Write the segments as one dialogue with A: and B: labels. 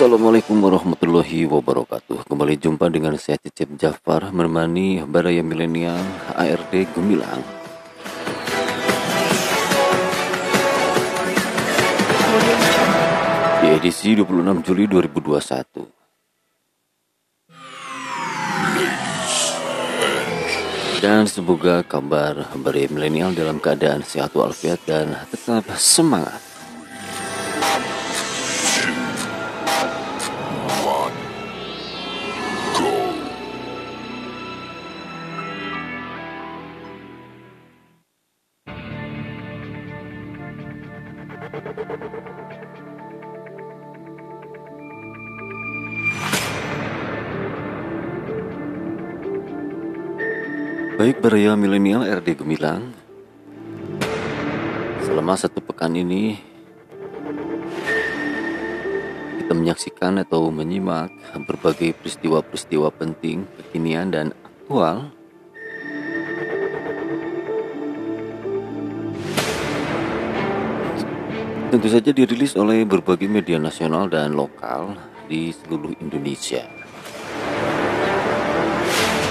A: Assalamualaikum warahmatullahi wabarakatuh. Kembali jumpa dengan saya Cicip Jafar Menemani Baraya Milenial ARD Gemilang. Di edisi 26 Juli 2021 dan semoga kabar Baraya Milenial dalam keadaan sehat walafiat dan tetap semangat. Baik beria milenial RD Gemilang. Selama satu pekan ini Kita menyaksikan atau menyimak berbagai peristiwa-peristiwa penting, kekinian dan aktual. Tentu saja dirilis oleh berbagai media nasional dan lokal di seluruh Indonesia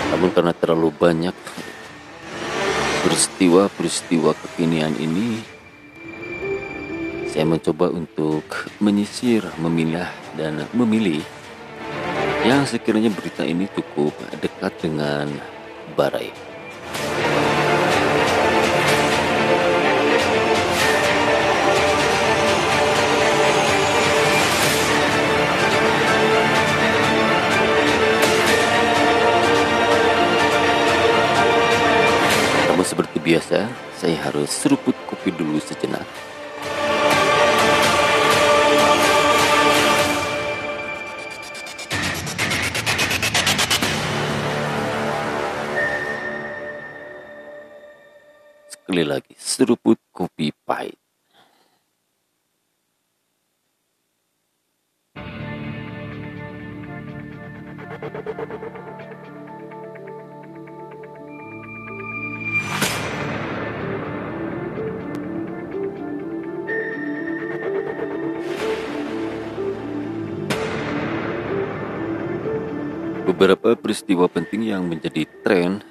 A: namun karena terlalu banyak peristiwa-peristiwa kekinian ini, saya mencoba untuk menyisir, memilah, dan memilih yang sekiranya berita ini cukup dekat dengan Barai. Biasa, saya harus seruput kopi dulu sejenak. Sekali lagi, seruput kopi pahit. Beberapa peristiwa penting yang menjadi tren.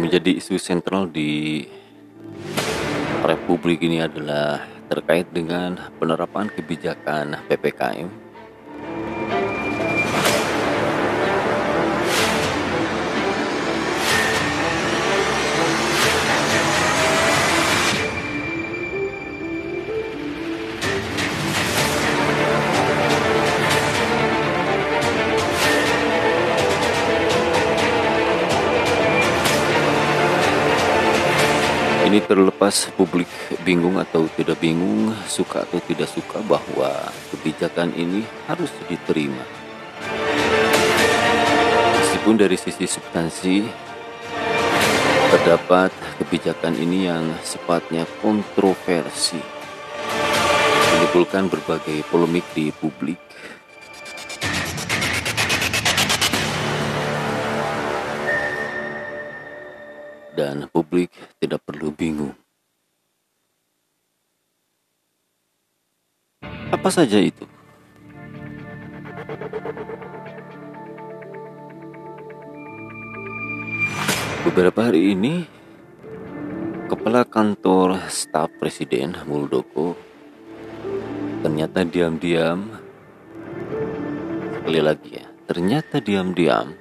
A: Menjadi isu sentral di Republik ini adalah terkait dengan penerapan kebijakan PPKM Ini terlepas publik bingung atau tidak bingung, suka atau tidak suka bahwa kebijakan ini harus diterima. Meskipun dari sisi substansi terdapat kebijakan ini yang sifatnya kontroversi, menimbulkan berbagai polemik di publik dan publik tidak perlu bingung. Apa saja itu? Beberapa hari ini, Kepala Kantor Staf Presiden Muldoko ternyata diam-diam sekali lagi ya, ternyata diam-diam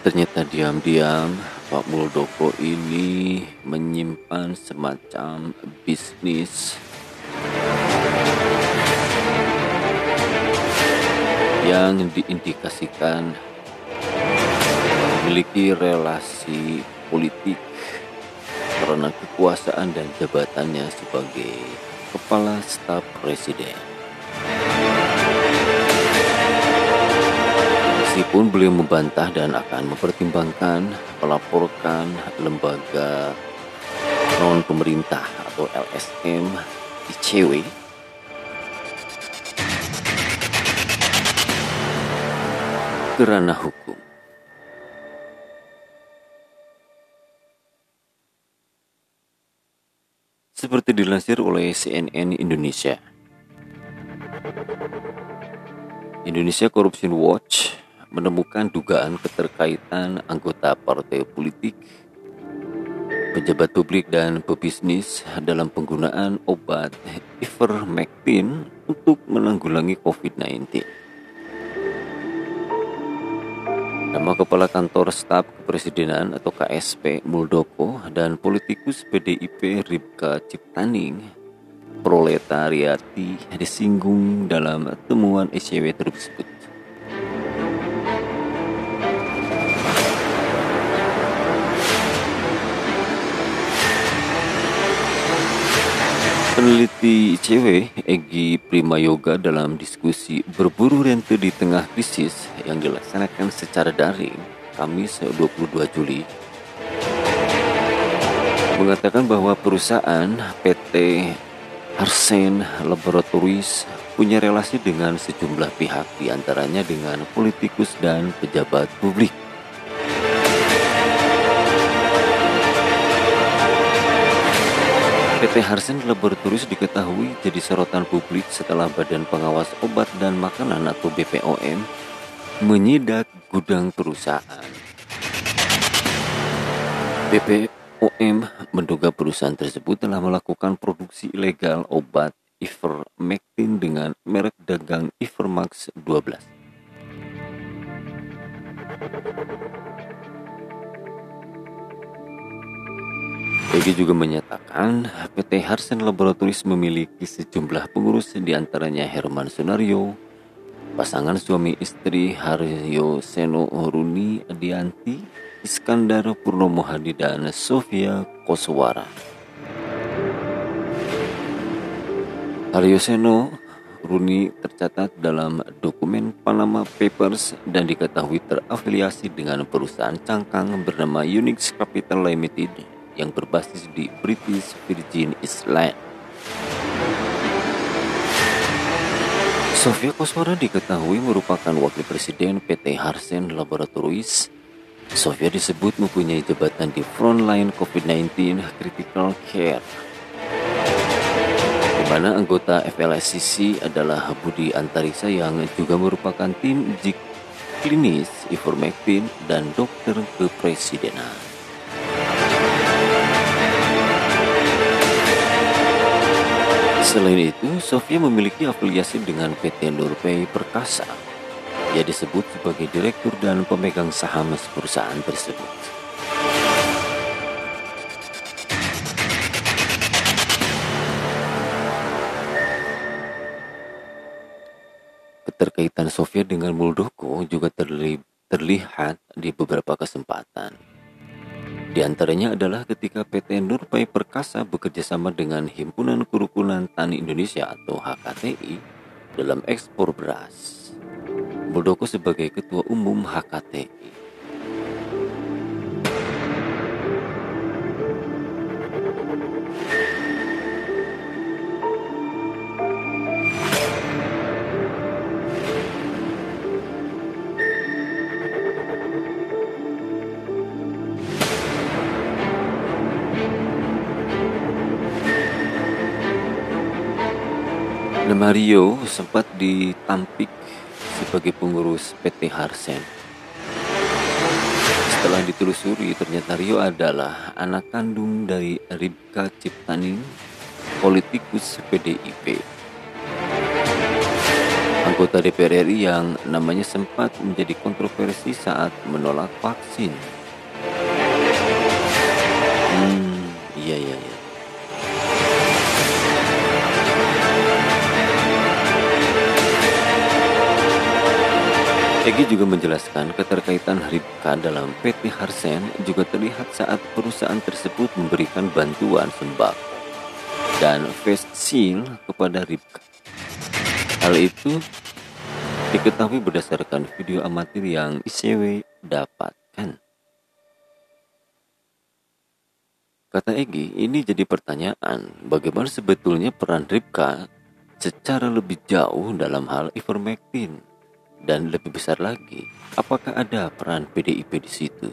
A: ternyata diam-diam Pak Muldoko ini menyimpan semacam bisnis yang diindikasikan memiliki relasi politik karena kekuasaan dan jabatannya sebagai kepala staf presiden. Meskipun beliau membantah dan akan mempertimbangkan melaporkan lembaga non pemerintah atau LSM ICW ke ranah hukum. Seperti dilansir oleh CNN Indonesia. Indonesia Corruption Watch menemukan dugaan keterkaitan anggota partai politik, pejabat publik dan pebisnis dalam penggunaan obat ivermectin untuk menanggulangi COVID-19. Nama Kepala Kantor Staf Kepresidenan atau KSP Muldoko dan politikus PDIP Ribka Ciptaning proletariati disinggung dalam temuan SCW tersebut. Peneliti ICW Egi Prima Yoga dalam diskusi berburu rente di tengah krisis yang dilaksanakan secara daring Kamis 22 Juli mengatakan bahwa perusahaan PT Arsen Laboratories punya relasi dengan sejumlah pihak di antaranya dengan politikus dan pejabat publik. PT Harsen Laboratories diketahui jadi sorotan publik setelah Badan Pengawas Obat dan Makanan atau BPOM menyidak gudang perusahaan. BP OM menduga perusahaan tersebut telah melakukan produksi ilegal obat ivermectin dengan merek dagang Ivermax 12. Egi juga menyatakan PT Harsen Laboratories memiliki sejumlah pengurus di antaranya Herman Sunario, pasangan suami istri Haryo Seno Runi Adianti, Iskandar Purnomo Hadi dan Sofia Koswara. Seno Runi tercatat dalam dokumen Panama Papers dan diketahui terafiliasi dengan perusahaan cangkang bernama Unix Capital Limited yang berbasis di British Virgin Islands. Sofia Koswara diketahui merupakan wakil presiden PT Harsen Laboratories Sofia disebut mempunyai jabatan di frontline COVID-19 Critical Care di mana anggota FLSCC adalah Budi Antariksa yang juga merupakan tim klinis ivermectin dan dokter kepresidenan. Selain itu, Sofia memiliki afiliasi dengan PT Nurpay Perkasa ia disebut sebagai direktur dan pemegang saham perusahaan tersebut. Keterkaitan Sofia dengan Muldoko juga terli terlihat di beberapa kesempatan. Di antaranya adalah ketika PT Nurpai Perkasa bekerjasama dengan Himpunan Kerukunan Tani Indonesia atau HKTI dalam ekspor beras. Muldoko sebagai Ketua Umum HKTI. Mario sempat ditampik sebagai pengurus PT Harsen. Setelah ditelusuri, ternyata Rio adalah anak kandung dari Ribka Ciptaning, politikus PDIP. Anggota DPR RI yang namanya sempat menjadi kontroversi saat menolak vaksin. Hmm, iya iya iya. Egi juga menjelaskan keterkaitan Ribka dalam PT Harsen juga terlihat saat perusahaan tersebut memberikan bantuan sembako dan face shield kepada Ribka. Hal itu Diketahui berdasarkan video amatir yang ICW dapatkan. Kata Egi, ini jadi pertanyaan, bagaimana sebetulnya peran Ripka secara lebih jauh dalam hal ivermectin? Dan lebih besar lagi, apakah ada peran PDIP di situ?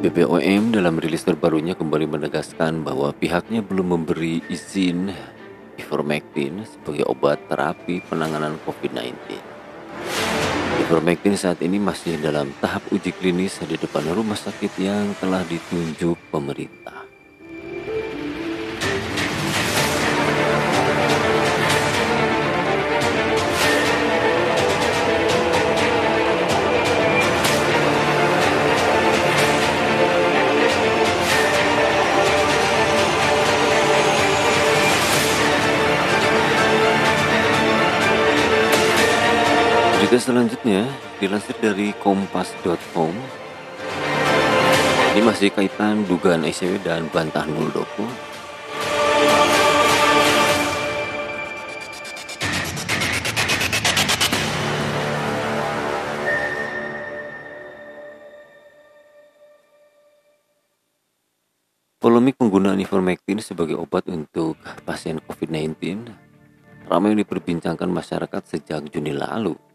A: BPOM dalam rilis terbarunya kembali menegaskan bahwa pihaknya belum memberi izin ivermectin sebagai obat terapi penanganan COVID-19. Ivermectin saat ini masih dalam tahap uji klinis di depan rumah sakit yang telah ditunjuk pemerintah. Berita selanjutnya dilansir dari kompas.com ini masih kaitan dugaan ICW dan bantahan Muldoko Polemik penggunaan ivermectin sebagai obat untuk pasien COVID-19 ramai diperbincangkan masyarakat sejak Juni lalu.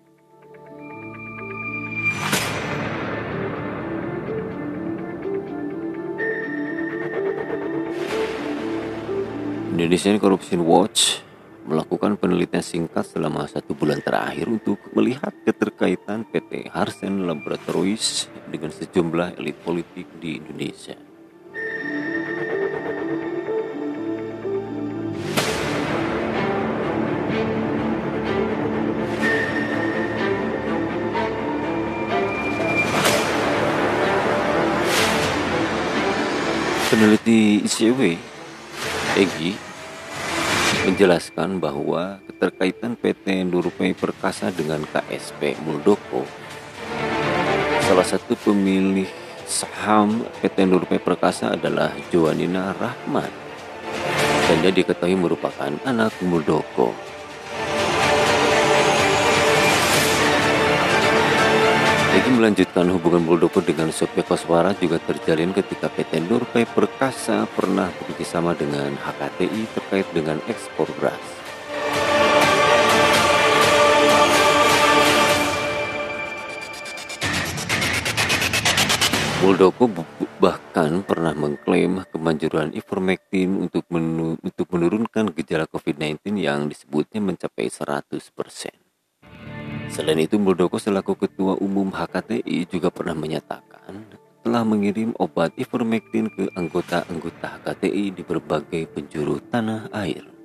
A: Indonesian Corruption Watch melakukan penelitian singkat selama satu bulan terakhir untuk melihat keterkaitan PT Harsen Laboratories dengan sejumlah elit politik di Indonesia. Peneliti ICW Egi menjelaskan bahwa keterkaitan PT Nurpay Perkasa dengan KSP Muldoko salah satu pemilih saham PT Nurpay Perkasa adalah Joanina Rahmat dan dia diketahui merupakan anak Muldoko. Melanjutkan hubungan Muldoko dengan Sofia Koswara juga terjalin ketika PT Nurpay Perkasa pernah bekerjasama dengan HKTI terkait dengan ekspor beras. Muldoko bahkan pernah mengklaim kemanjuran ivermectin untuk, untuk menurunkan gejala COVID-19 yang disebutnya mencapai 100%. Selain itu, Muldoko selaku Ketua Umum HKTI juga pernah menyatakan telah mengirim obat ivermectin ke anggota-anggota HKTI di berbagai penjuru tanah air.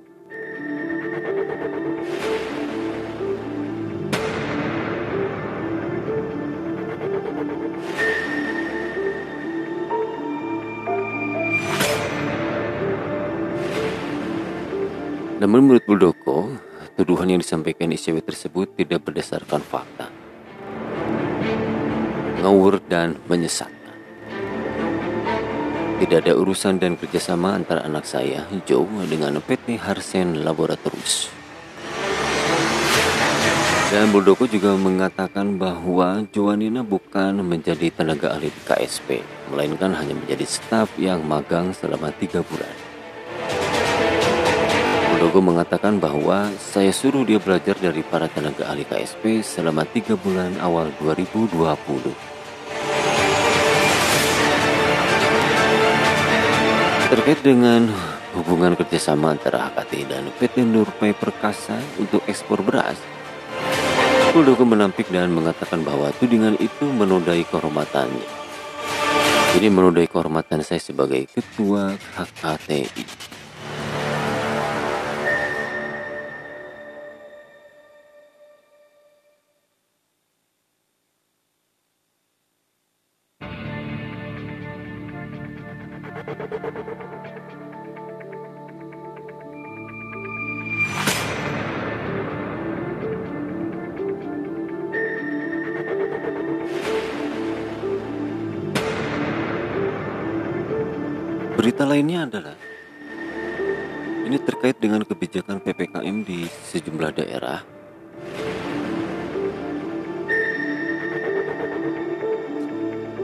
A: Namun menurut Muldoko, Tuduhan yang disampaikan ICW tersebut tidak berdasarkan fakta. Ngawur dan menyesatkan. Tidak ada urusan dan kerjasama antara anak saya, Joe, dengan PT Harsen Laboratorius. Dan Buldoko juga mengatakan bahwa Joanina bukan menjadi tenaga ahli di KSP, melainkan hanya menjadi staf yang magang selama tiga bulan. Dogo mengatakan bahwa saya suruh dia belajar dari para tenaga ahli KSP selama tiga bulan awal 2020. Terkait dengan hubungan kerjasama antara HKT dan PT Nurpay Perkasa untuk ekspor beras, Muldoko menampik dan mengatakan bahwa tudingan itu menodai kehormatannya. Ini menodai kehormatan saya sebagai ketua HKTI. Berita lainnya adalah ini terkait dengan kebijakan PPKM di sejumlah daerah.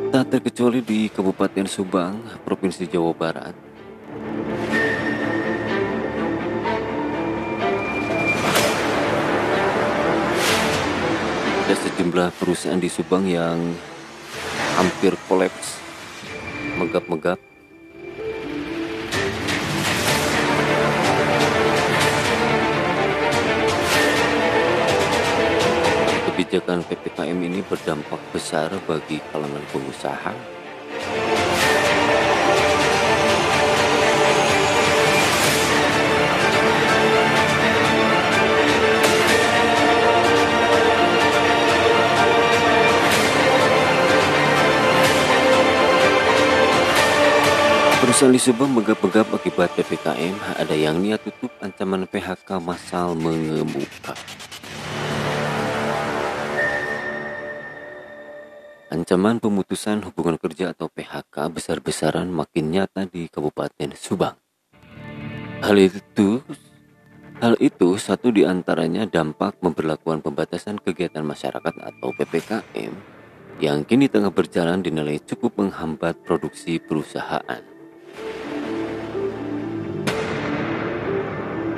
A: Tak terkecuali di Kabupaten Subang, Provinsi Jawa Barat. Ada sejumlah perusahaan di Subang yang hampir kolaps, megap-megap kebijakan PPKM ini berdampak besar bagi kalangan pengusaha. Perusahaan di Subang megap-megap akibat PPKM, ada yang niat tutup ancaman PHK massal mengemuka. Ancaman pemutusan hubungan kerja atau PHK besar-besaran makin nyata di Kabupaten Subang. Hal itu Hal itu satu di antaranya dampak memperlakukan pembatasan kegiatan masyarakat atau PPKM yang kini tengah berjalan dinilai cukup menghambat produksi perusahaan.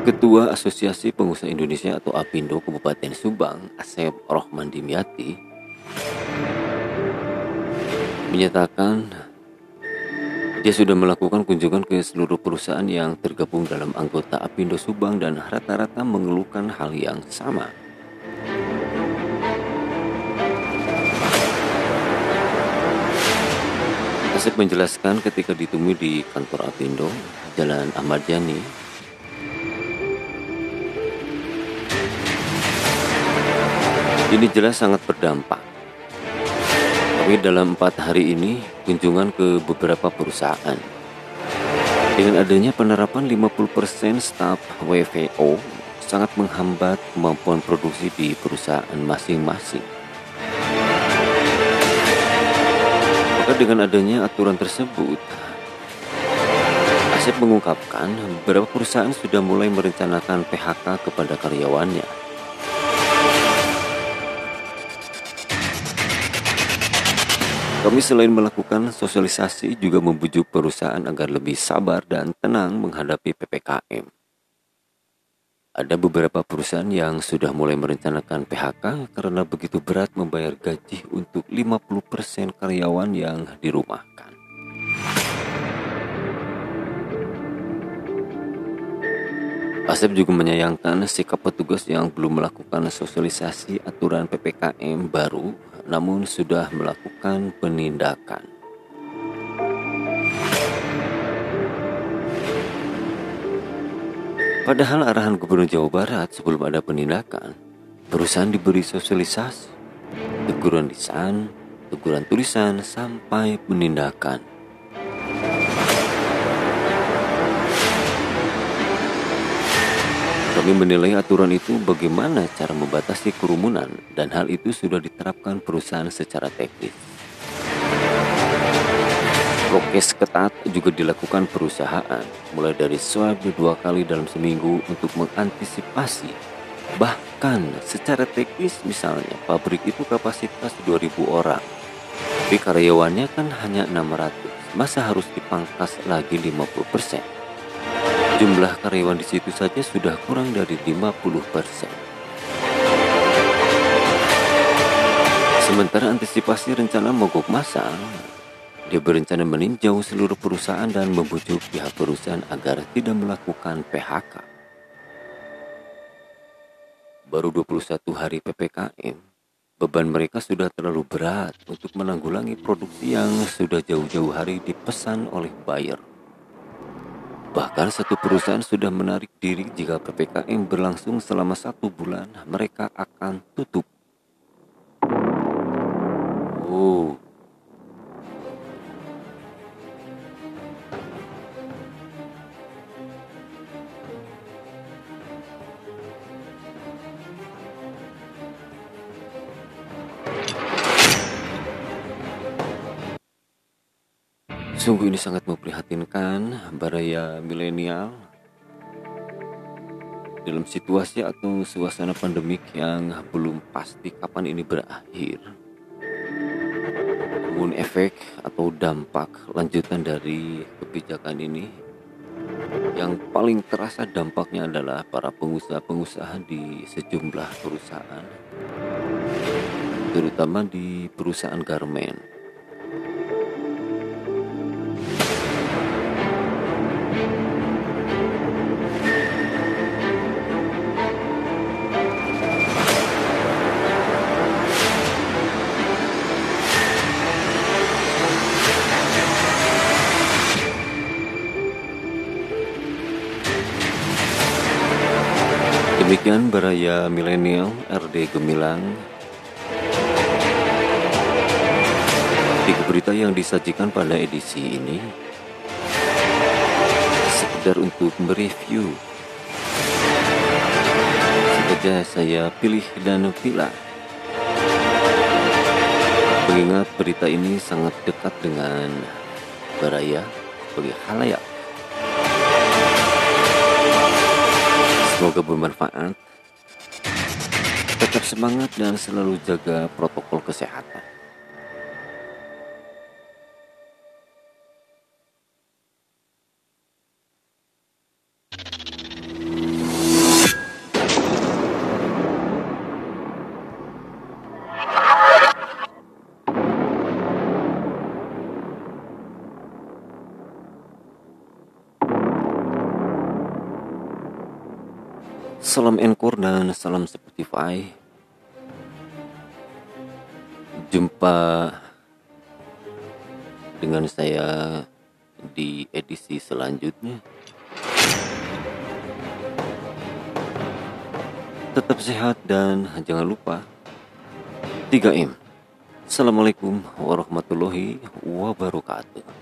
A: Ketua Asosiasi Pengusaha Indonesia atau APindo Kabupaten Subang, Asep Rohman Dimyati, menyatakan dia sudah melakukan kunjungan ke seluruh perusahaan yang tergabung dalam anggota Apindo Subang dan rata-rata mengeluhkan hal yang sama. Asep menjelaskan ketika ditemui di kantor Apindo, Jalan Ahmad Yani, ini jelas sangat berdampak kami dalam empat hari ini kunjungan ke beberapa perusahaan. Dengan adanya penerapan 50% staf WFO sangat menghambat kemampuan produksi di perusahaan masing-masing. Maka dengan adanya aturan tersebut, Asep mengungkapkan beberapa perusahaan sudah mulai merencanakan PHK kepada karyawannya Kami selain melakukan sosialisasi juga membujuk perusahaan agar lebih sabar dan tenang menghadapi PPKM. Ada beberapa perusahaan yang sudah mulai merencanakan PHK karena begitu berat membayar gaji untuk 50% karyawan yang dirumahkan. Asep juga menyayangkan sikap petugas yang belum melakukan sosialisasi aturan PPKM baru namun sudah melakukan penindakan. Padahal arahan Gubernur Jawa Barat sebelum ada penindakan, perusahaan diberi sosialisasi, teguran lisan, teguran tulisan, sampai penindakan. Kami menilai aturan itu bagaimana cara membatasi kerumunan dan hal itu sudah diterapkan perusahaan secara teknis. Prokes ketat juga dilakukan perusahaan, mulai dari swab dua kali dalam seminggu untuk mengantisipasi. Bahkan secara teknis misalnya pabrik itu kapasitas 2000 orang, tapi karyawannya kan hanya 600, masa harus dipangkas lagi 50 persen? Jumlah karyawan di situ saja sudah kurang dari 50%. Sementara antisipasi rencana mogok massal, dia berencana meninjau seluruh perusahaan dan membujuk pihak perusahaan agar tidak melakukan PHK. Baru 21 hari PPKM, beban mereka sudah terlalu berat untuk menanggulangi produksi yang sudah jauh-jauh hari dipesan oleh buyer. Bahkan satu perusahaan sudah menarik diri jika PPKM berlangsung selama satu bulan, mereka akan tutup. Oh, Sungguh ini sangat memprihatinkan baraya milenial dalam situasi atau suasana pandemik yang belum pasti kapan ini berakhir. Namun efek atau dampak lanjutan dari kebijakan ini yang paling terasa dampaknya adalah para pengusaha-pengusaha di sejumlah perusahaan terutama di perusahaan garmen. Demikian Baraya Milenial RD Gemilang. Tiga berita yang disajikan pada edisi ini. Sekedar untuk mereview. Sengaja saya pilih dan pilih. Mengingat berita ini sangat dekat dengan Baraya sebagai halayak Semoga bermanfaat. Tetap semangat dan selalu jaga protokol kesehatan. Salam Encore dan salam Spotify. Jumpa dengan saya di edisi selanjutnya. Tetap sehat dan jangan lupa 3M. Assalamualaikum warahmatullahi wabarakatuh.